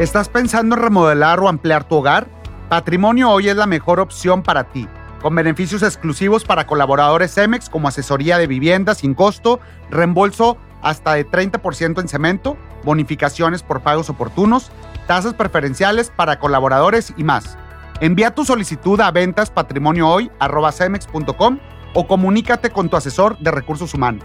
¿Estás pensando en remodelar o ampliar tu hogar? Patrimonio Hoy es la mejor opción para ti, con beneficios exclusivos para colaboradores CEMEX como asesoría de vivienda sin costo, reembolso hasta de 30% en cemento, bonificaciones por pagos oportunos, tasas preferenciales para colaboradores y más. Envía tu solicitud a ventaspatrimoniohoy.com o comunícate con tu asesor de recursos humanos.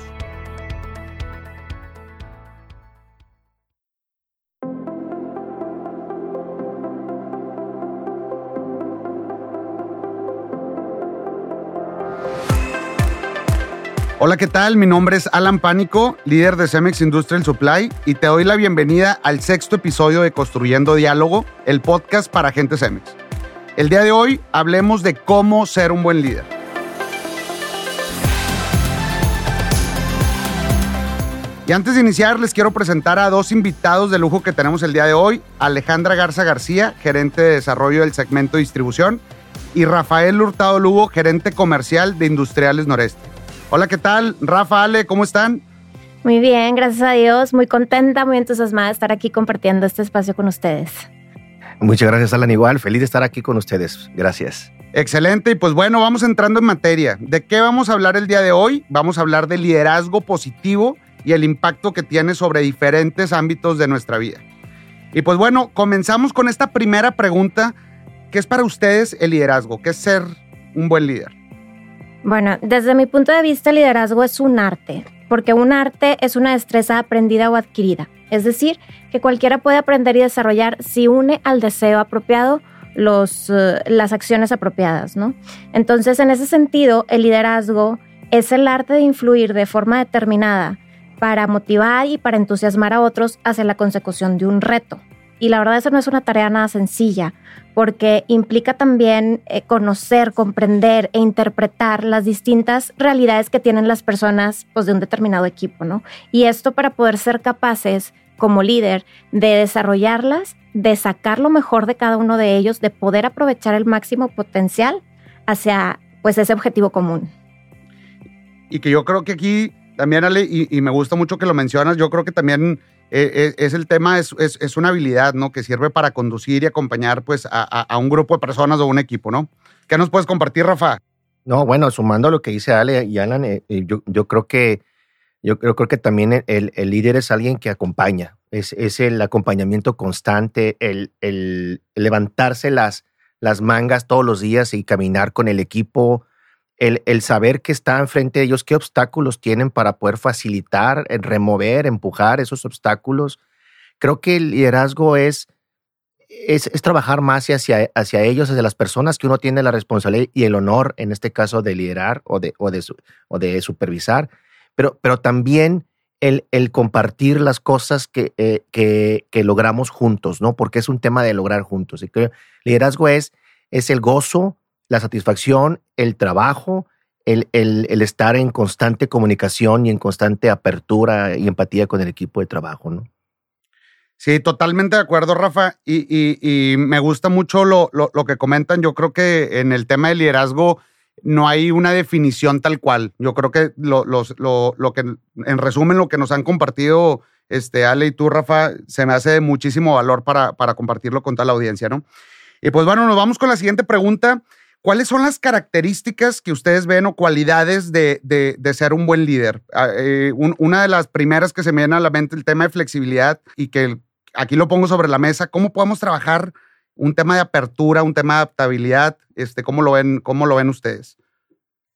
Hola, ¿qué tal? Mi nombre es Alan Pánico, líder de Cemex Industrial Supply, y te doy la bienvenida al sexto episodio de Construyendo Diálogo, el podcast para gente Cemex. El día de hoy hablemos de cómo ser un buen líder. Y antes de iniciar, les quiero presentar a dos invitados de lujo que tenemos el día de hoy. Alejandra Garza García, gerente de desarrollo del segmento distribución, y Rafael Hurtado Lugo, gerente comercial de Industriales Noreste. Hola, ¿qué tal? Rafa, Ale, ¿cómo están? Muy bien, gracias a Dios. Muy contenta, muy entusiasmada de estar aquí compartiendo este espacio con ustedes. Muchas gracias, Alan. Igual, feliz de estar aquí con ustedes. Gracias. Excelente. Y pues bueno, vamos entrando en materia. ¿De qué vamos a hablar el día de hoy? Vamos a hablar de liderazgo positivo y el impacto que tiene sobre diferentes ámbitos de nuestra vida. Y pues bueno, comenzamos con esta primera pregunta. ¿Qué es para ustedes el liderazgo? ¿Qué es ser un buen líder? Bueno, desde mi punto de vista, el liderazgo es un arte, porque un arte es una destreza aprendida o adquirida. Es decir, que cualquiera puede aprender y desarrollar si une al deseo apropiado los, eh, las acciones apropiadas, ¿no? Entonces, en ese sentido, el liderazgo es el arte de influir de forma determinada para motivar y para entusiasmar a otros hacia la consecución de un reto. Y la verdad eso no es una tarea nada sencilla, porque implica también eh, conocer, comprender e interpretar las distintas realidades que tienen las personas pues, de un determinado equipo, ¿no? Y esto para poder ser capaces como líder de desarrollarlas, de sacar lo mejor de cada uno de ellos, de poder aprovechar el máximo potencial hacia pues ese objetivo común. Y que yo creo que aquí también, Ale, y, y me gusta mucho que lo mencionas, yo creo que también eh, eh, es, el tema, es, es, una habilidad, ¿no? Que sirve para conducir y acompañar, pues, a, a, un grupo de personas o un equipo, ¿no? ¿Qué nos puedes compartir, Rafa? No, bueno, sumando a lo que dice Ale y Alan, eh, yo, yo, creo que yo, creo que también el, el, líder es alguien que acompaña, es, es el acompañamiento constante, el, el, levantarse las, las mangas todos los días y caminar con el equipo, el, el, saber que está enfrente de ellos, qué obstáculos tienen para poder facilitar, remover, empujar esos obstáculos. Creo que el liderazgo es, es, es, trabajar más hacia, hacia ellos, hacia las personas que uno tiene la responsabilidad y el honor, en este caso, de liderar o de, o de, o de supervisar, pero, pero también el, el compartir las cosas que, eh, que, que, logramos juntos, ¿no? Porque es un tema de lograr juntos. Y creo liderazgo es, es el gozo, la satisfacción, el trabajo, el, el, estar en constante comunicación y en constante apertura y empatía con el equipo de trabajo, ¿no? Sí, totalmente de acuerdo, Rafa. Y, y, me gusta mucho lo, lo, lo, que comentan. Yo creo que en el tema de liderazgo no hay una definición tal cual. Yo creo que lo, lo que, en resumen, lo que nos han compartido este, Ale y tú, Rafa, se me hace de muchísimo valor para, para compartirlo con toda la audiencia, ¿no? Y pues bueno, nos vamos con la siguiente pregunta. ¿Cuáles son las características que ustedes ven o cualidades de, ser un buen líder? Ah, eh, una de las primeras que se me viene a la mente, el tema de flexibilidad y que aquí lo pongo sobre la mesa, ¿cómo podemos trabajar un tema de apertura, un tema de adaptabilidad? Este, ¿cómo, lo ven, ¿Cómo lo ven ustedes?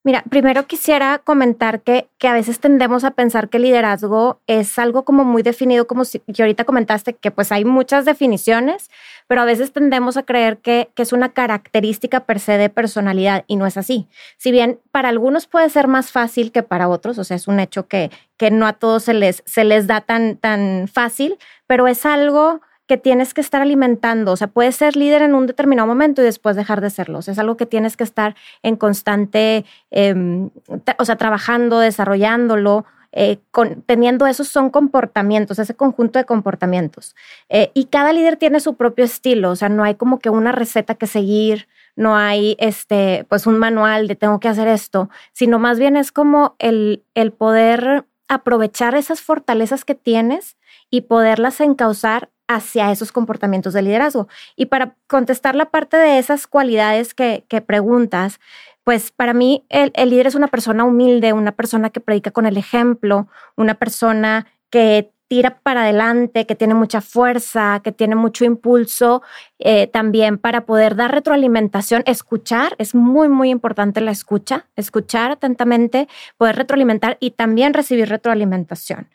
Mira, primero quisiera comentar que, que a veces tendemos a pensar que liderazgo es algo como muy definido, como si, que ahorita comentaste que pues hay muchas definiciones, pero a veces tendemos a creer que, que es una característica per se de personalidad y no es así. Si bien para algunos puede ser más fácil que para otros, o sea, es un hecho que, que no a todos se les, se les da tan, tan fácil, pero es algo que tienes que estar alimentando. O sea, puedes ser líder en un determinado momento y después dejar de serlo. O sea, es algo que tienes que estar en constante, em, o sea, trabajando, desarrollándolo. Eh, teniendo esos son comportamientos, ese conjunto de comportamientos. Eh, y cada líder tiene su propio estilo, o sea, no hay como que una receta que seguir, no hay este, pues un manual de tengo que hacer esto, sino más bien es como el, el poder aprovechar esas fortalezas que tienes y poderlas encauzar hacia esos comportamientos de liderazgo. Y para contestar la parte de esas cualidades que, preguntas, pues para mí el, líder es una persona humilde, una persona que predica con el ejemplo, una persona que tira para adelante, que tiene mucha fuerza, que tiene mucho impulso, eh, también para poder dar retroalimentación, escuchar, es muy, muy importante la escucha, escuchar atentamente, poder retroalimentar y también recibir retroalimentación.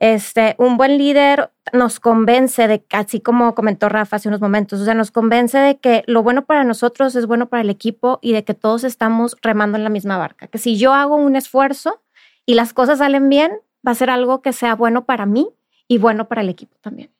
Este, un buen líder nos convence de, así como comentó Rafa hace unos momentos, o sea, nos convence de que lo bueno para nosotros es bueno para el equipo y de que todos estamos remando en la misma barca, que si yo hago un esfuerzo y las cosas salen bien, va a ser algo que sea bueno para mí y bueno para el equipo también.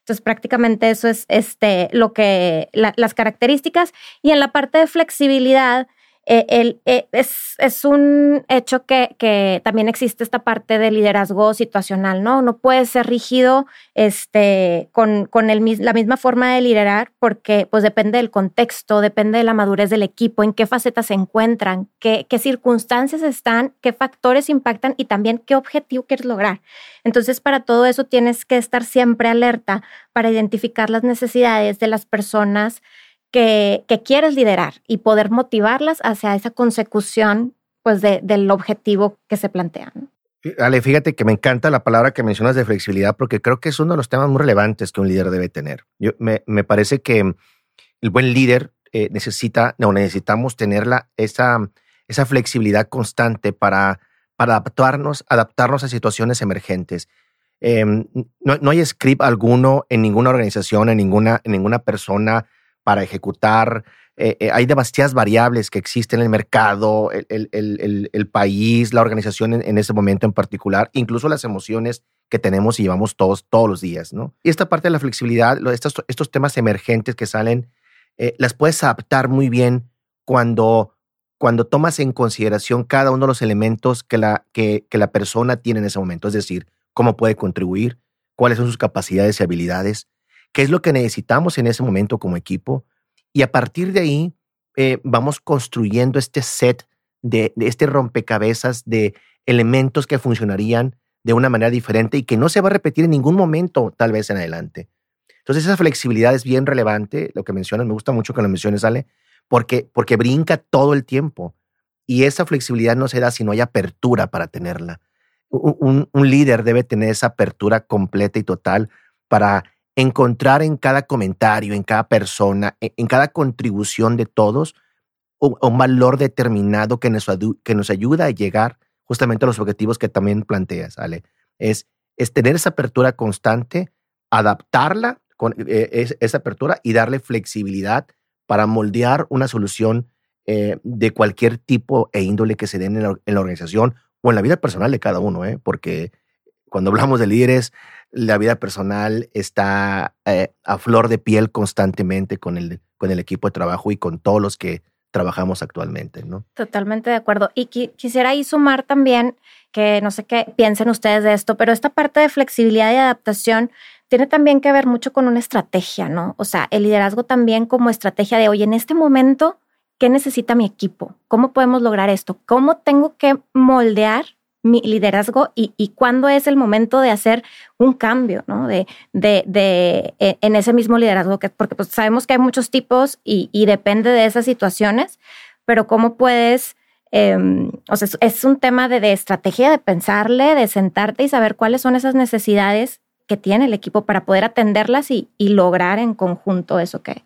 Entonces, prácticamente eso es este, lo que, las características. Y en la parte de flexibilidad, eh, eh, es, un hecho que, también existe esta parte de liderazgo situacional, ¿no? No puede ser rígido este, con, la misma forma de liderar porque pues depende del contexto, depende de la madurez del equipo, en qué facetas se encuentran, qué, qué circunstancias están, qué factores impactan y también qué objetivo quieres lograr. Entonces, para todo eso tienes que estar siempre alerta para identificar las necesidades de las personas que, quieres liderar y poder motivarlas hacia esa consecución pues del objetivo que se plantean. Ale, fíjate que me encanta la palabra que mencionas de flexibilidad porque creo que es uno de los temas muy relevantes que un líder debe tener. Yo, me, parece que el buen líder eh, necesita, no, necesitamos tener esa, esa flexibilidad constante para, para adaptarnos, adaptarnos a situaciones emergentes. Em, no, no, hay script alguno en ninguna organización, en ninguna, en ninguna persona para ejecutar. Eh, eh, hay demasiadas variables que existen en el mercado, el, país, la organización en, ese momento en particular, incluso las emociones que tenemos y llevamos todos, todos los días, ¿no? Y esta parte de la flexibilidad, estos, estos temas emergentes que salen, eh, las puedes adaptar muy bien cuando, cuando tomas en consideración cada uno de los elementos que la, que la persona tiene en ese momento, es decir, cómo puede contribuir, cuáles son sus capacidades y habilidades, qué es lo que necesitamos en ese momento como equipo. Y a partir de ahí eh, vamos construyendo este set de, este rompecabezas de elementos que funcionarían de una manera diferente y que no se va a repetir en ningún momento tal vez en adelante. Entonces esa flexibilidad es bien relevante, lo que mencionas, me gusta mucho que lo menciones, Ale, porque, porque brinca todo el tiempo y esa flexibilidad no se da si no hay apertura para tenerla. un líder debe tener esa apertura completa y total para encontrar en cada comentario, en cada persona, e, en, cada contribución de todos, un, valor determinado que nos, que nos ayuda a llegar justamente a los objetivos que también planteas, Ale. Es, es tener esa apertura constante, adaptarla con eh, esa apertura y darle flexibilidad para moldear una solución eh, de cualquier tipo e índole que se den en la, organización o en la vida personal de cada uno, ¿eh? porque cuando hablamos de líderes, la vida personal está eh, a flor de piel constantemente con el, con el equipo de trabajo y con todos los que trabajamos actualmente, ¿no? Totalmente de acuerdo. Y quisiera ahí sumar también, que no sé qué piensen ustedes de esto, pero esta parte de flexibilidad y adaptación tiene también que ver mucho con una estrategia, ¿no? O sea, el liderazgo también como estrategia de, hoy en este momento, ¿qué necesita mi equipo? ¿Cómo podemos lograr esto? ¿Cómo tengo que moldear mi liderazgo y, y cuándo es el momento de hacer un cambio, ¿no? De, de, de e, en ese mismo liderazgo, que, porque pues sabemos que hay muchos tipos y, y depende de esas situaciones, pero cómo puedes, em, o sea, es, un tema de, de, estrategia, de pensarle, de sentarte y saber cuáles son esas necesidades que tiene el equipo para poder atenderlas y, y lograr en conjunto eso que,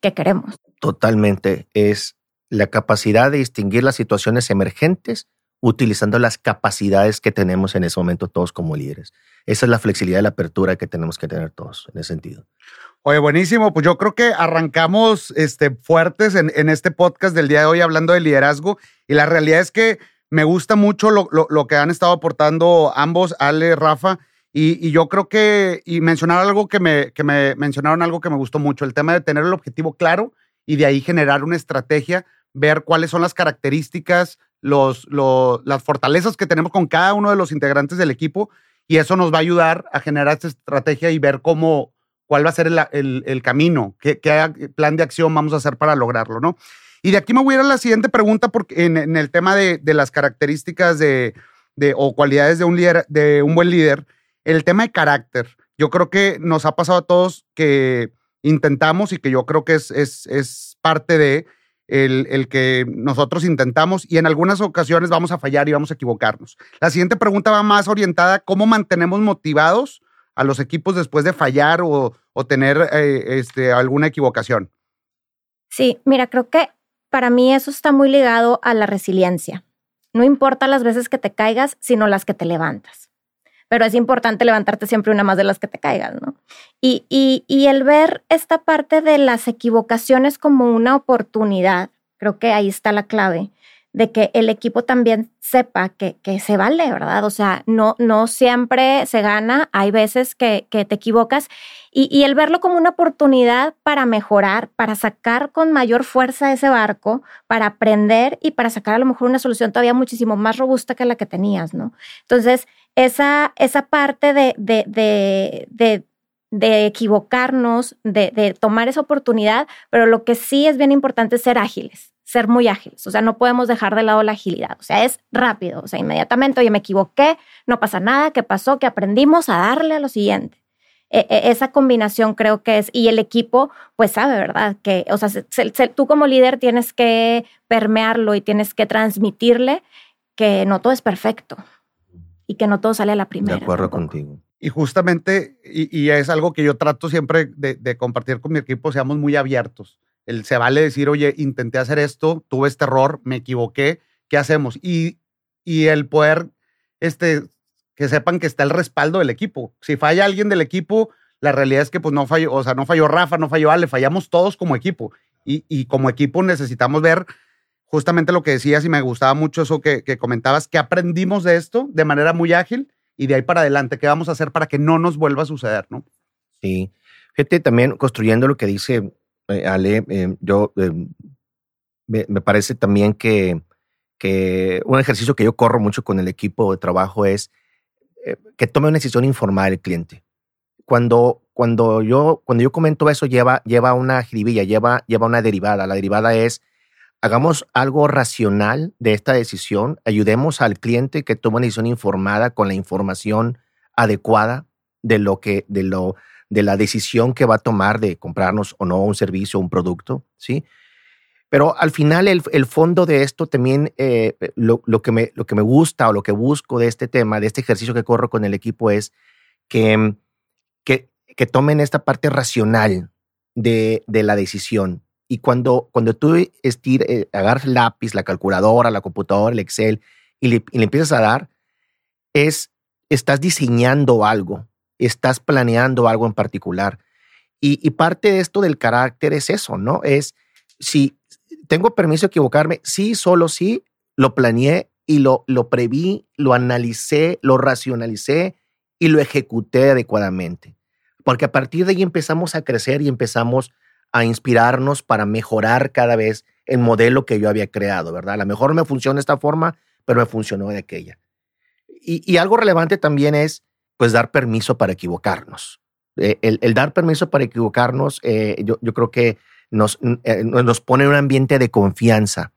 que queremos. Totalmente, es la capacidad de distinguir las situaciones emergentes utilizando las capacidades que tenemos en ese momento todos como líderes. Esa es la flexibilidad y la apertura que tenemos que tener todos en ese sentido. Oye, buenísimo. Pues yo creo que arrancamos este, fuertes en, en este podcast del día de hoy hablando de liderazgo y la realidad es que me gusta mucho lo, lo, que han estado aportando ambos, Ale, Rafa, y, y, yo creo que, y mencionar algo que me, que me mencionaron algo que me gustó mucho, el tema de tener el objetivo claro y de ahí generar una estrategia, ver cuáles son las características, los, las fortalezas que tenemos con cada uno de los integrantes del equipo y eso nos va a ayudar a generar esta estrategia y ver cómo, cuál va a ser el, camino, qué, plan de acción vamos a hacer para lograrlo, ¿no? Y de aquí me voy a ir a la siguiente pregunta porque en, el tema de, las características de, o cualidades de un, líder, de un buen líder, el tema de carácter. yo creo que nos ha pasado a todos que intentamos y que yo creo que es, es, es parte de el, el, que nosotros intentamos y en algunas ocasiones vamos a fallar y vamos a equivocarnos. La siguiente pregunta va más orientada a cómo mantenemos motivados a los equipos después de fallar o, o tener eh, este, alguna equivocación. Sí, mira, creo que para mí eso está muy ligado a la resiliencia. No importa las veces que te caigas, sino las que te levantas. Pero es importante levantarte siempre una más de las que te caigas, ¿no? Y, y, y el ver esta parte de las equivocaciones como una oportunidad, creo que ahí está la clave de que el equipo también sepa que, que, se vale, ¿verdad? O sea, no, no siempre se gana, hay veces que, que te equivocas y, y, el verlo como una oportunidad para mejorar, para sacar con mayor fuerza ese barco, para aprender y para sacar a lo mejor una solución todavía muchísimo más robusta que la que tenías, ¿no? Entonces, esa, esa parte de, de, de, de equivocarnos, de, de, tomar esa oportunidad, pero lo que sí es bien importante es ser ágiles ser muy ágiles, o sea, no podemos dejar de lado la agilidad, o sea, es rápido, o sea, inmediatamente, oye, me equivoqué, no pasa nada, ¿qué pasó? Que aprendimos a darle a lo siguiente. E, e, esa combinación creo que es, y el equipo pues sabe, ¿verdad? Que, o sea, tú como líder tienes que permearlo y tienes que transmitirle que no todo es perfecto y que no todo sale a la primera. De acuerdo contigo. Y justamente, y, es algo que yo trato siempre de, de compartir con mi equipo, seamos muy abiertos el se vale decir, oye, intenté hacer esto, tuve este error, me equivoqué, ¿qué hacemos? Y, y el poder, este, que sepan que está el respaldo del equipo. Si falla alguien del equipo, la realidad es que pues no falló, o sea, no falló Rafa, no falló Ale, fallamos todos como equipo. Y, y como equipo necesitamos ver justamente lo que decías y me gustaba mucho eso que, que comentabas, que aprendimos de esto de manera muy ágil y de ahí para adelante, ¿qué vamos a hacer para que no nos vuelva a suceder, no? Sí. Fíjate, también construyendo lo que dice eh, Ale, eh, yo eh, me, parece también que, que, un ejercicio que yo corro mucho con el equipo de trabajo es que tome una decisión informada el cliente. Cuando, cuando, yo, cuando yo comento eso, lleva, lleva una jiribilla, lleva, lleva una derivada. La derivada es, hagamos algo racional de esta decisión, ayudemos al cliente que tome una decisión informada con la información adecuada de lo que, de lo, de la decisión que va a tomar de comprarnos o no un servicio o un producto, ¿sí? Pero al final el, fondo de esto también, eh, lo, que me, lo que me gusta o lo que busco de este tema, de este ejercicio que corro con el equipo es que, que, que tomen esta parte racional de, de, la decisión. Y cuando, cuando tú estir, eh, agarras el lápiz, la calculadora, la computadora, el Excel y le, y le empiezas a dar, es, estás diseñando algo, estás planeando algo en particular. Y, parte de esto del carácter es eso, ¿no? Es si tengo permiso de equivocarme, sí, solo sí, lo planeé y lo, lo preví, lo analicé, lo racionalicé y lo ejecuté adecuadamente. Porque a partir de ahí empezamos a crecer y empezamos a inspirarnos para mejorar cada vez el modelo que yo había creado, ¿verdad? A lo mejor me funciona de esta forma, pero me funcionó de aquella. Y, algo relevante también es pues dar permiso para equivocarnos. Eh, el, dar permiso para equivocarnos, eh, yo, creo que nos, eh, nos pone en un ambiente de confianza.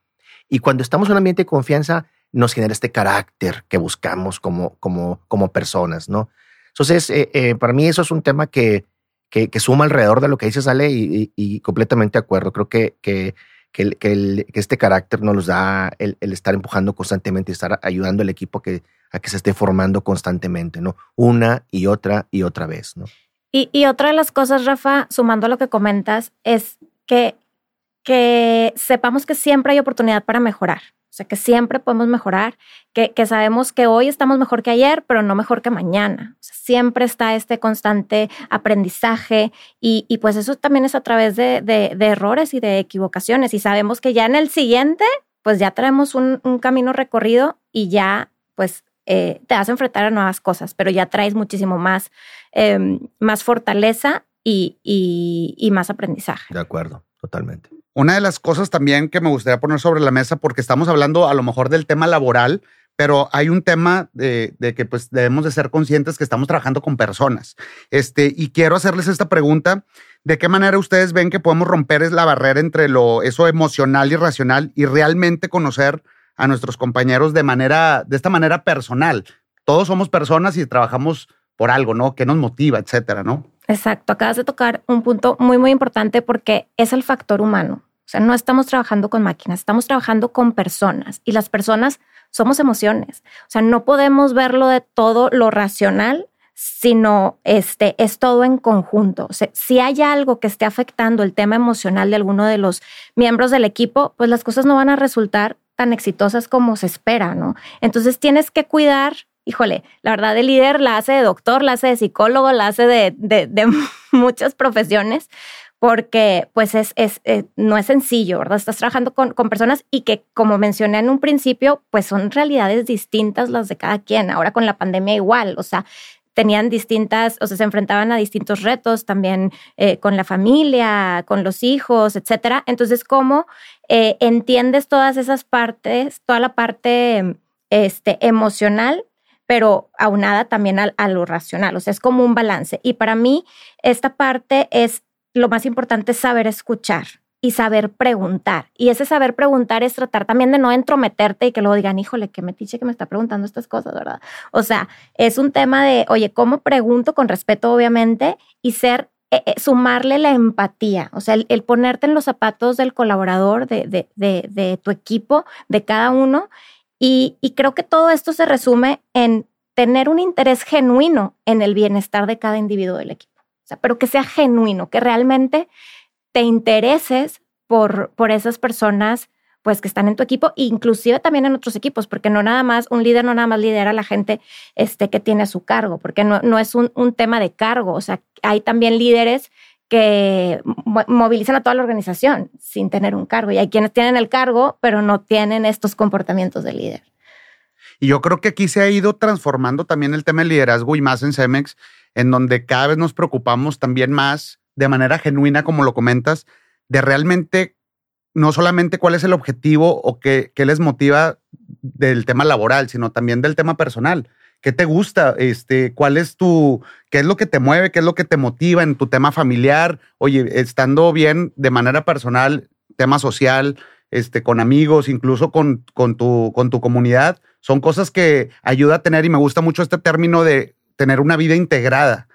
Y cuando estamos en un ambiente de confianza, nos genera este carácter que buscamos como, como, como personas, ¿no? Entonces, para mí eso es un tema que, que, suma alrededor de lo que dice Sale y, completamente de acuerdo. Creo que, que, que, este carácter nos da el, estar empujando constantemente y estar ayudando al equipo que a que se esté formando constantemente, ¿no? Una y otra y otra vez, ¿no? Y, y otra de las cosas, Rafa, sumando a lo que comentas, es que, que sepamos que siempre hay oportunidad para mejorar. O sea, que siempre podemos mejorar, que, que, sabemos que hoy estamos mejor que ayer, pero no mejor que mañana. Siempre está este constante aprendizaje y, y, pues eso también es a través de, de, de, errores y de equivocaciones. Y sabemos que ya en el siguiente, pues ya traemos un, un camino recorrido y ya pues eh, te vas a enfrentar a nuevas cosas, pero ya traes muchísimo más, em, más fortaleza y, y, más aprendizaje. De acuerdo, totalmente. Una de las cosas también que me gustaría poner sobre la mesa, porque estamos hablando a lo mejor del tema laboral, pero hay un tema de, que pues debemos de ser conscientes que estamos trabajando con personas. Este, y quiero hacerles esta pregunta, ¿de qué manera ustedes ven que podemos romper la barrera entre lo, eso emocional y racional y realmente conocer a nuestros compañeros de manera, de esta manera personal. Todos somos personas y trabajamos por algo, ¿no? ¿Qué nos motiva, etcétera, ¿no? Exacto, acabas de tocar un punto muy, muy importante porque es el factor humano. O sea, no estamos trabajando con máquinas, estamos trabajando con personas y las personas somos emociones. O sea, no podemos verlo de todo lo racional, sino este es todo en conjunto. O sea, si hay algo que esté afectando el tema emocional de alguno de los miembros del equipo, pues las cosas no van a resultar tan exitosas como se espera, ¿no? Entonces tienes que cuidar híjole, la verdad el líder la hace de doctor, la hace de psicólogo, la hace de, muchas profesiones, porque pues es, es eh, no es sencillo, ¿verdad? Estás trabajando con, con, personas y que, como mencioné en un principio, pues son realidades distintas las de cada quien. Ahora con la pandemia igual, o sea, tenían distintas, o sea, se enfrentaban a distintos retos también eh, con la familia, con los hijos, etcétera. Entonces, ¿cómo eh, entiendes todas esas partes, toda la parte este, emocional pero aunada también a, lo racional, o sea, es como un balance. Y para mí, esta parte es lo más importante, saber escuchar y saber preguntar. Y ese saber preguntar es tratar también de no entrometerte y que luego digan, híjole, qué metiche que me está preguntando estas cosas, ¿verdad? O sea, es un tema de, oye, ¿cómo pregunto con respeto, obviamente, y ser eh, eh, sumarle la empatía, o sea, el, ponerte en los zapatos del colaborador, de, de, de, tu equipo, de cada uno, y, creo que todo esto se resume en tener un interés genuino en el bienestar de cada individuo del equipo. O sea, pero que sea genuino, que realmente te intereses por, por esas personas pues que están en tu equipo, inclusive también en otros equipos, porque no nada más, un líder no nada más lidera a la gente este, que tiene a su cargo, porque no, no es un, un tema de cargo, o sea, hay también líderes que movilizan a toda la organización sin tener un cargo. Y hay quienes tienen el cargo, pero no tienen estos comportamientos de líder. Y yo creo que aquí se ha ido transformando también el tema del liderazgo y más en Cemex, en donde cada vez nos preocupamos también más de manera genuina, como lo comentas, de realmente no solamente cuál es el objetivo o qué, qué les motiva del tema laboral, sino también del tema personal. ¿Qué te gusta? Este, ¿Cuál es tu, qué es lo que te mueve, qué es lo que te motiva en tu tema familiar? Oye, estando bien de manera personal, tema social, este, con amigos, incluso con, con, tu, con tu comunidad, son cosas que ayuda a tener y me gusta mucho este término de tener una vida integrada.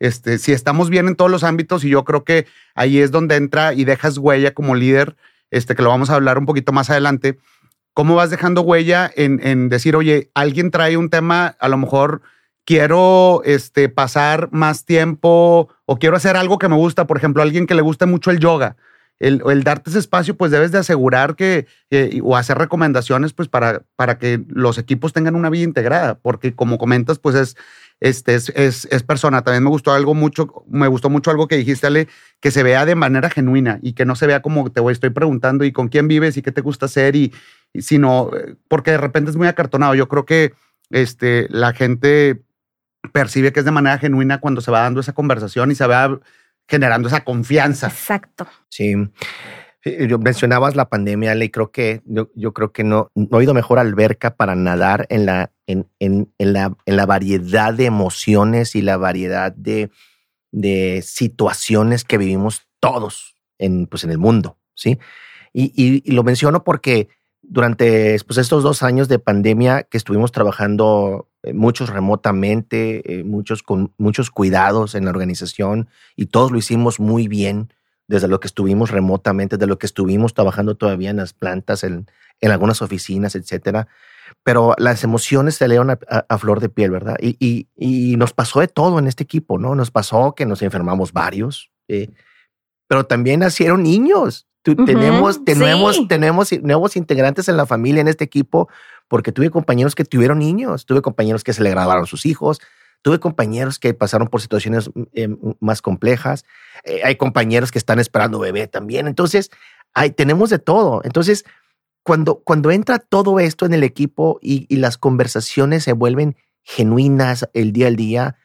Este, si estamos bien en todos los ámbitos y yo creo que ahí es donde entra y dejas huella como líder, este, que lo vamos a hablar un poquito más adelante, ¿Cómo vas dejando huella en, decir, oye, alguien trae un tema, a lo mejor quiero este, pasar más tiempo o quiero hacer algo que me gusta, por ejemplo, alguien que le guste mucho el yoga? El, darte ese espacio, pues debes de asegurar que, o hacer recomendaciones, pues para, para que los equipos tengan una vida integrada, porque como comentas, pues es, este, es, es, es, persona. También me gustó algo mucho, me gustó mucho algo que dijiste, Ale, que se vea de manera genuina y que no se vea como te voy, estoy preguntando y con quién vives y qué te gusta hacer y, sino eh, porque de repente es muy acartonado. Yo creo que este, la gente percibe que es de manera genuina cuando se va dando esa conversación y se va generando esa confianza. Exacto. Sí. Yo mencionabas la pandemia, Ale, y creo que yo, yo, creo que no, no ha ido mejor alberca para nadar en la, en, en, en, la, en la variedad de emociones y la variedad de, de situaciones que vivimos todos en, pues, en el mundo, ¿sí? Y, y, lo menciono porque durante pues, estos dos años de pandemia que estuvimos trabajando eh, muchos remotamente, eh, muchos con muchos cuidados en la organización y todos lo hicimos muy bien desde lo que estuvimos remotamente, de lo que estuvimos trabajando todavía en las plantas, en, algunas oficinas, etcétera. Pero las emociones se leon a, flor de piel, ¿verdad? Y, nos pasó de todo en este equipo, ¿no? Nos pasó que nos enfermamos varios, eh, pero también nacieron niños tenemos, tenemos, tenemos nuevos integrantes en la familia, en este equipo, porque tuve compañeros que tuvieron niños, tuve compañeros que se le graduaron sus hijos, tuve compañeros que pasaron por situaciones eh, más complejas, eh, hay compañeros que están esperando bebé también, entonces hay, tenemos de todo. Entonces, cuando, cuando entra todo esto en el equipo y, y las conversaciones se vuelven genuinas el día al día,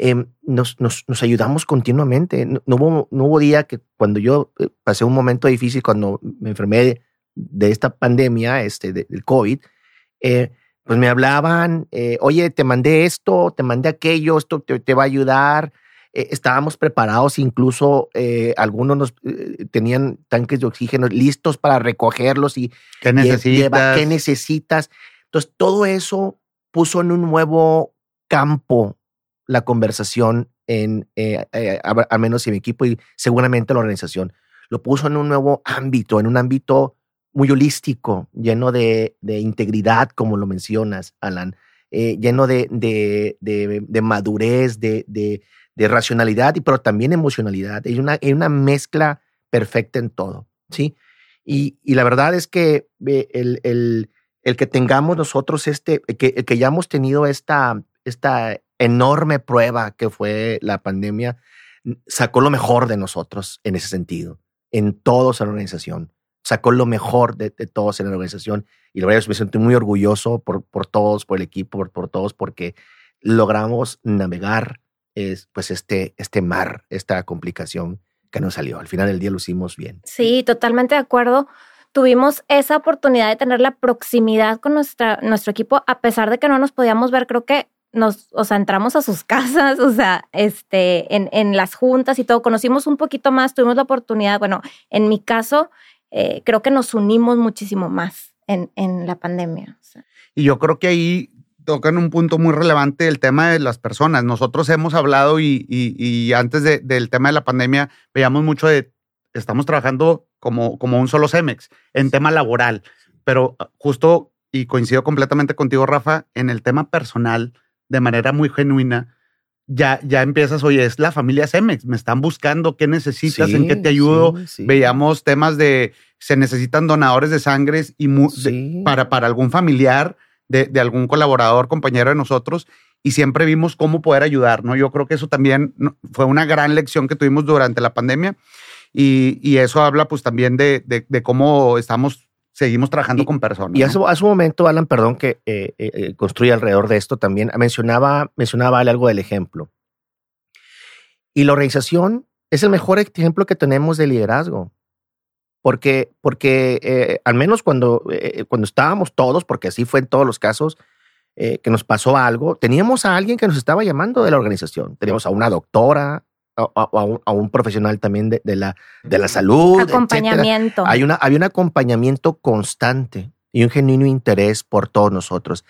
Em, nos, nos, nos, ayudamos continuamente. No, hubo, no hubo día que cuando yo eh, pasé un momento difícil, cuando me enfermé de, esta pandemia, este, del COVID, eh, pues me hablaban, eh, oye, te mandé esto, te mandé aquello, esto te, te va a ayudar. estábamos preparados, incluso algunos nos, tenían tanques de oxígeno listos para recogerlos y ¿Qué necesitas? ¿qué necesitas? Entonces, todo eso puso en un nuevo campo la conversación en, eh, eh, al menos en mi equipo y seguramente la organización. Lo puso en un nuevo ámbito, en un ámbito muy holístico, lleno de, integridad, como lo mencionas, Alan, eh, lleno de, de madurez, de, racionalidad, y, pero también emocionalidad. Hay una, hay una mezcla perfecta en todo, ¿sí? Y, y la verdad es que el, el, el, que tengamos nosotros este, que, que hayamos tenido esta, esta enorme prueba que fue la pandemia, sacó lo mejor de nosotros en ese sentido, en todos en la organización. Sacó lo mejor de, todos en la organización. Y la verdad, me siento muy orgulloso por, por todos, por el equipo, por, por todos, porque logramos navegar es, pues este, este mar, esta complicación que nos salió. Al final del día lo hicimos bien. Sí, totalmente de acuerdo. Tuvimos esa oportunidad de tener la proximidad con nuestra, nuestro equipo, a pesar de que no nos podíamos ver. Creo que nos, o sea, entramos a sus casas, o sea, este, en, en las juntas y todo, conocimos un poquito más, tuvimos la oportunidad, bueno, en mi caso, eh, creo que nos unimos muchísimo más en, en la pandemia. Y yo creo que ahí tocan un punto muy relevante el tema de las personas. Nosotros hemos hablado y, y, y antes de, del tema de la pandemia veíamos mucho de, estamos trabajando como, como un solo Cemex en tema laboral, pero justo, y coincido completamente contigo, Rafa, en el tema personal, de manera muy genuina, ya, ya empiezas, oye, es la familia Cemex, me están buscando, ¿qué necesitas? ¿En qué te ayudo? Veíamos temas de, se necesitan donadores de sangre y para, para algún familiar de, de, algún colaborador, compañero de nosotros, y siempre vimos cómo poder ayudar, ¿no? Yo creo que eso también fue una gran lección que tuvimos durante la pandemia y, y eso habla pues también de, de, de cómo estamos seguimos trabajando con personas. Y hace, un momento, Alan, perdón, que eh, eh, eh, construye alrededor de esto también, mencionaba, mencionaba algo del ejemplo. Y la organización es el mejor ejemplo que tenemos de liderazgo. Porque, porque al menos cuando, cuando estábamos todos, porque así fue en todos los casos, que nos pasó algo, teníamos a alguien que nos estaba llamando de la organización. Teníamos a una doctora, a, un, profesional también de, la, de la salud. Acompañamiento. Hay una, había un acompañamiento constante y un genuino interés por todos nosotros.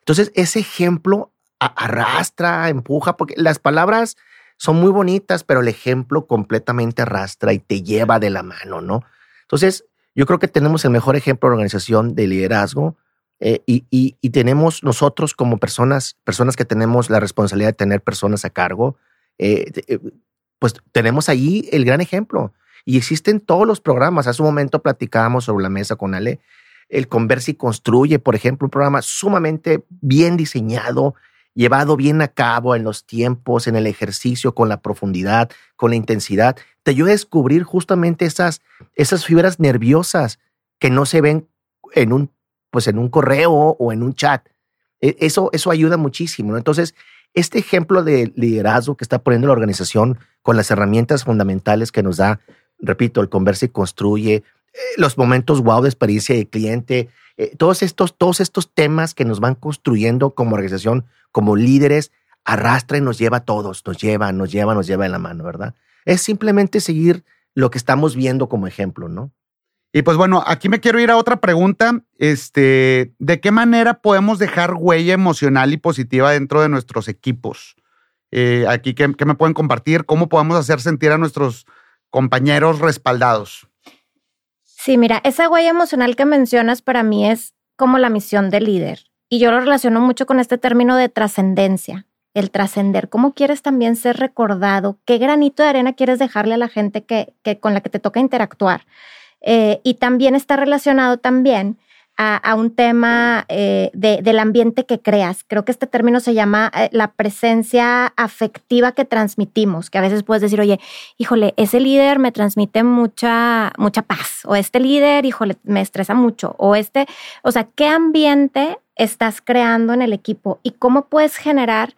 Entonces, ese ejemplo arrastra, empuja, porque las palabras son muy bonitas, pero el ejemplo completamente arrastra y te lleva de la mano, ¿no? Entonces, yo creo que tenemos el mejor ejemplo de organización de liderazgo eh, y, y, tenemos nosotros como personas, personas que tenemos la responsabilidad de tener personas a cargo, eh, eh, pues tenemos ahí el gran ejemplo. Y existen todos los programas. Hace un momento platicábamos sobre la mesa con Ale. El Converse y Construye, por ejemplo, un programa sumamente bien diseñado, llevado bien a cabo en los tiempos, en el ejercicio, con la profundidad, con la intensidad. Te ayuda a descubrir justamente esas, esas fibras nerviosas que no se ven en un, pues en un correo o en un chat. E, eso, eso ayuda muchísimo. Entonces, este ejemplo de liderazgo que está poniendo la organización con las herramientas fundamentales que nos da, repito, el converse y construye, eh, los momentos wow de experiencia de cliente, eh, todos, estos, todos estos temas que nos van construyendo como organización, como líderes, arrastra y nos lleva a todos, nos lleva, nos lleva, nos lleva en la mano, ¿verdad? Es simplemente seguir lo que estamos viendo como ejemplo, ¿no? Y pues bueno, aquí me quiero ir a otra pregunta. Este, ¿de qué manera podemos dejar huella emocional y positiva dentro de nuestros equipos? Eh, aquí, ¿qué, me pueden compartir? ¿Cómo podemos hacer sentir a nuestros compañeros respaldados? Sí, mira, esa huella emocional que mencionas para mí es como la misión del líder. Y yo lo relaciono mucho con este término de trascendencia, el trascender. ¿Cómo quieres también ser recordado? ¿Qué granito de arena quieres dejarle a la gente que, que con la que te toca interactuar? Eh, y también está relacionado también a, un tema eh, del ambiente que creas. Creo que este término se llama eh, la presencia afectiva que transmitimos, que a veces puedes decir, oye, híjole, ese líder me transmite mucha, mucha paz, o este líder, híjole, me estresa mucho, o este, o sea, ¿qué ambiente estás creando en el equipo y cómo puedes generar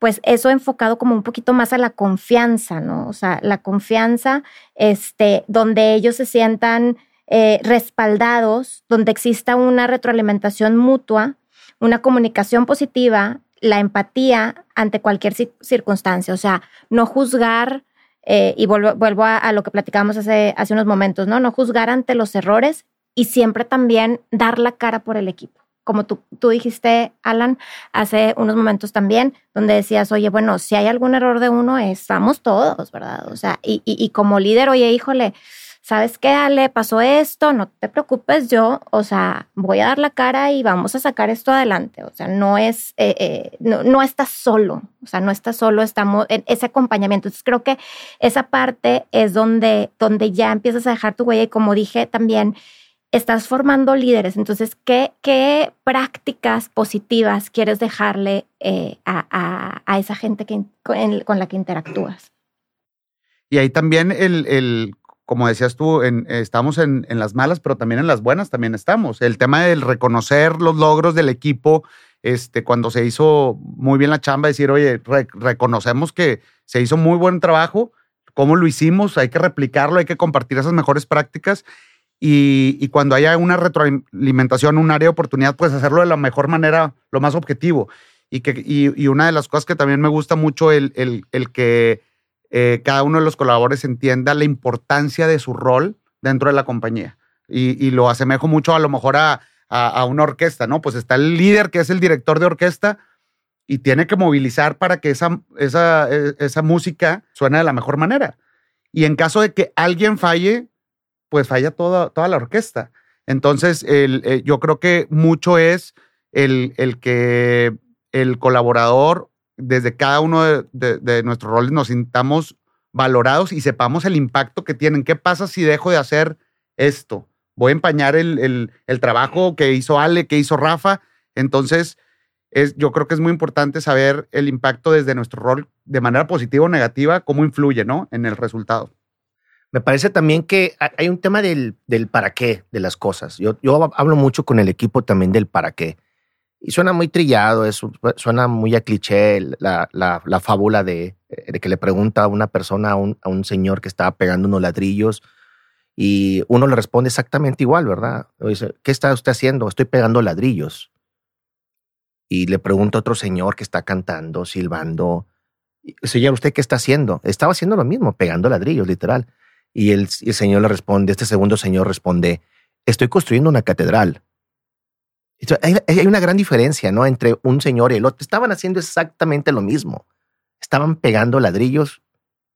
pues eso enfocado como un poquito más a la confianza, ¿no? O sea, la confianza, este, donde ellos se sientan eh, respaldados, donde exista una retroalimentación mutua, una comunicación positiva, la empatía ante cualquier circunstancia, o sea, no juzgar, eh, y vuelvo, a, lo que platicábamos hace, unos momentos, ¿no? No juzgar ante los errores y siempre también dar la cara por el equipo como tú, tú dijiste, Alan, hace unos momentos también, donde decías, oye, bueno, si hay algún error de uno, estamos todos, ¿verdad? O sea, y, como líder, oye, híjole, ¿sabes qué, Ale? Pasó esto, no te preocupes, yo, o sea, voy a dar la cara y vamos a sacar esto adelante. O sea, no es, eh, eh, no, no, estás solo, o sea, no estás solo, estamos en ese acompañamiento. Entonces creo que esa parte es donde, donde ya empiezas a dejar tu huella y como dije también, estás formando líderes. Entonces, ¿qué, qué prácticas positivas quieres dejarle eh, a, a, a, esa gente que, con, la que interactúas? Y ahí también el, el como decías tú, en, estamos en, en, las malas, pero también en las buenas también estamos. El tema del reconocer los logros del equipo, este, cuando se hizo muy bien la chamba, decir, oye, re, reconocemos que se hizo muy buen trabajo, cómo lo hicimos, hay que replicarlo, hay que compartir esas mejores prácticas. Y, cuando haya una retroalimentación, un área de oportunidad, pues hacerlo de la mejor manera, lo más objetivo. Y, que, y, una de las cosas que también me gusta mucho, el, el, que eh, cada uno de los colaboradores entienda la importancia de su rol dentro de la compañía. Y, y lo asemejo mucho a lo mejor a, a, a, una orquesta, ¿no? Pues está el líder que es el director de orquesta y tiene que movilizar para que esa, esa, e, esa música suene de la mejor manera. Y en caso de que alguien falle, pues falla toda, toda la orquesta. Entonces, eh, yo creo que mucho es el, el que el colaborador desde cada uno de, nuestros roles nos sintamos valorados y sepamos el impacto que tienen. ¿Qué pasa si dejo de hacer esto? Voy a empañar el, el, el trabajo que hizo Ale, que hizo Rafa. Entonces, es, yo creo que es muy importante saber el impacto desde nuestro rol de manera positiva o negativa, cómo influye ¿no? en el resultado. Me parece también que hay un tema del, del para qué de las cosas. Yo, yo hablo mucho con el equipo también del para qué. Y suena muy trillado, es, suena muy a cliché la, la, la fábula de, de, que le pregunta a una persona, a un, a un, señor que estaba pegando unos ladrillos y uno le responde exactamente igual, ¿verdad? Dice, ¿qué está usted haciendo? Estoy pegando ladrillos. Y le pregunta a otro señor que está cantando, silbando, señor, ¿usted qué está haciendo? Estaba haciendo lo mismo, pegando ladrillos, literal. Y el, el señor le responde, este segundo señor responde, estoy construyendo una catedral. Hay una gran diferencia, ¿no? Entre un señor y el otro. Estaban haciendo exactamente lo mismo. Estaban pegando ladrillos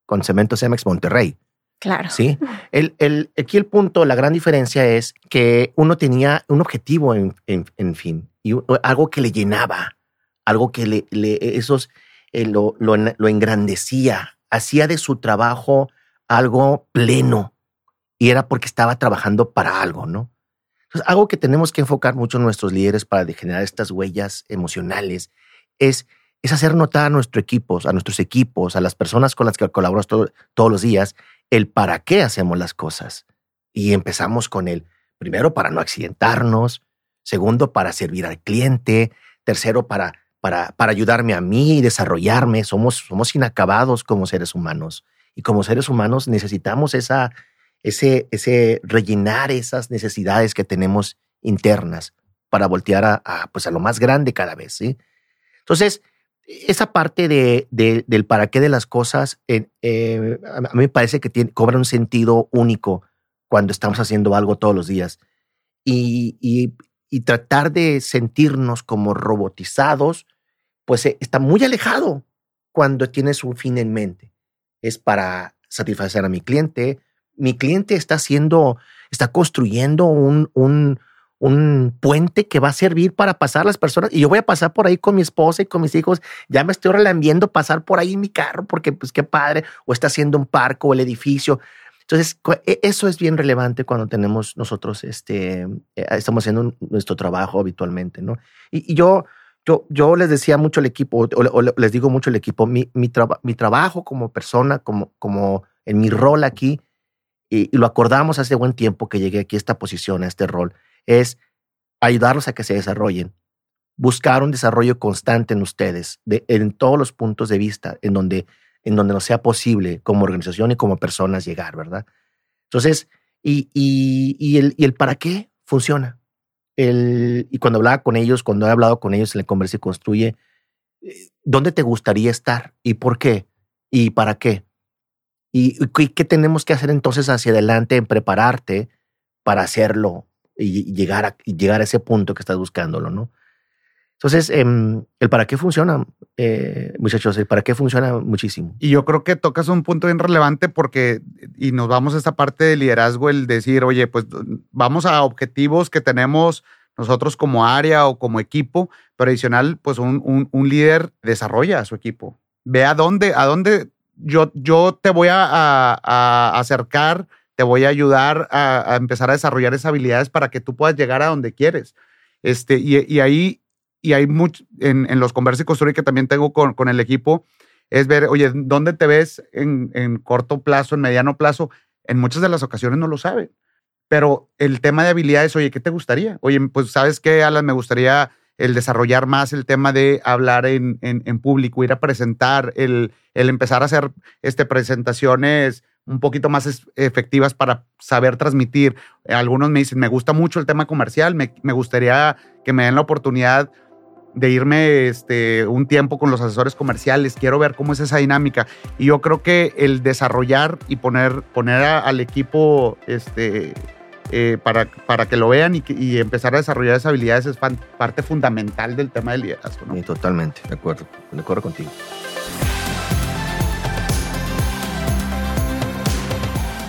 con Cemento Cemex Monterrey. Claro. Sí. El, el, aquí el punto, la gran diferencia es que uno tenía un objetivo, en, en, en fin, y algo que le llenaba, algo que le, le esos, eh, lo, lo, lo engrandecía, hacía de su trabajo algo pleno. Y era porque estaba trabajando para algo, ¿no? Entonces, algo que tenemos que enfocar mucho nuestros líderes para generar estas huellas emocionales es, es hacer notar a nuestros equipos, a nuestros equipos, a las personas con las que colaboramos todo, todos los días, el para qué hacemos las cosas. Y empezamos con el, primero, para no accidentarnos, segundo, para servir al cliente, tercero, para, para, para ayudarme a mí y desarrollarme. Somos, somos inacabados como seres humanos. Y como seres humanos necesitamos esa, ese, ese rellenar esas necesidades que tenemos internas para voltear a, a, pues a lo más grande cada vez. ¿sí? Entonces, esa parte de, de, del para qué de las cosas, eh, eh, a mí me parece que tiene, cobra un sentido único cuando estamos haciendo algo todos los días. Y, y, y tratar de sentirnos como robotizados, pues eh, está muy alejado cuando tienes un fin en mente. Es para satisfacer a mi cliente, mi cliente está haciendo, está construyendo un, un, un puente que va a servir para pasar las personas y yo voy a pasar por ahí con mi esposa y con mis hijos, ya me estoy relambiendo pasar por ahí en mi carro porque pues qué padre, o está haciendo un parque o el edificio. Entonces, e, eso es bien relevante cuando tenemos nosotros, este, eh, estamos haciendo nuestro trabajo habitualmente, ¿no? Y, y yo, yo, yo les decía mucho al equipo, o, les digo mucho al equipo, mi, mi, traba, mi trabajo como persona, como, en mi rol aquí, y, lo acordamos hace buen tiempo que llegué aquí a esta posición, a este rol, es ayudarlos a que se desarrollen, buscar un desarrollo constante en ustedes, de, en todos los puntos de vista, en donde, en donde nos sea posible como organización y como personas llegar, ¿verdad? Entonces, y, el, y el para qué funciona. El, y cuando hablaba con ellos, cuando he hablado con ellos en el Conversa y Construye, eh, ¿dónde te gustaría estar? ¿Y por qué? ¿Y para qué? ¿Y qué tenemos que hacer entonces hacia adelante en prepararte para hacerlo y, llegar, a, llegar a ese punto que estás buscándolo, ¿no? Entonces, em, el para qué funciona, eh, muchachos, el para qué funciona muchísimo. Y yo creo que tocas un punto bien relevante porque, y nos vamos a esta parte de liderazgo, el decir, oye, pues vamos a objetivos que tenemos nosotros como área o como equipo, pero adicional, pues un, un, líder desarrolla a su equipo. Ve a dónde, a dónde yo, yo te voy a, a, acercar, te voy a ayudar a, empezar a desarrollar esas habilidades para que tú puedas llegar a donde quieres. Este, y, y ahí y hay mucho, en, en los Conversa y Construir que también tengo con, con, el equipo, es ver, oye, ¿dónde te ves en, en, corto plazo, en mediano plazo? En muchas de las ocasiones no lo saben. Pero el tema de habilidades, oye, ¿qué te gustaría? Oye, pues sabes qué, Alan, me gustaría el desarrollar más el tema de hablar en, en público, ir a presentar, el, el, empezar a hacer este, presentaciones un poquito más efectivas para saber transmitir. Algunos me dicen, me gusta mucho el tema comercial, me, me gustaría que me den la oportunidad de irme este, un tiempo con los asesores comerciales, quiero ver cómo es esa dinámica. Y yo creo que el desarrollar y poner, poner al equipo este, eh, para, para que lo vean y, empezar a desarrollar esas habilidades es parte fundamental del tema del liderazgo. Sí, totalmente, de acuerdo, de acuerdo contigo.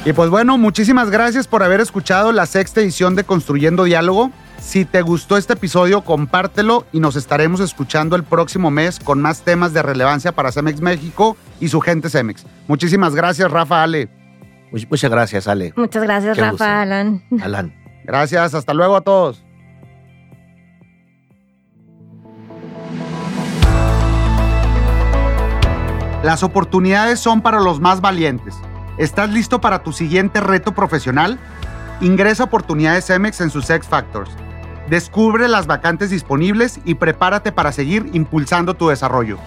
Y pues bueno, muchísimas gracias por haber escuchado la sexta edición de Construyendo Diálogo. Si te gustó este episodio, compártelo y nos estaremos escuchando el próximo mes con más temas de relevancia para Cemex México y su gente Cemex. Muchísimas gracias, Rafa Ale. Muchas gracias, Ale. Muchas gracias, Rafa, Alan. Alan. Gracias, hasta luego a todos. Las oportunidades son para los más valientes. ¿Estás listo para tu siguiente reto profesional? Ingresa a Oportunidades Cemex en sus X Factors Descubre las vacantes disponibles y prepárate para seguir impulsando tu desarrollo.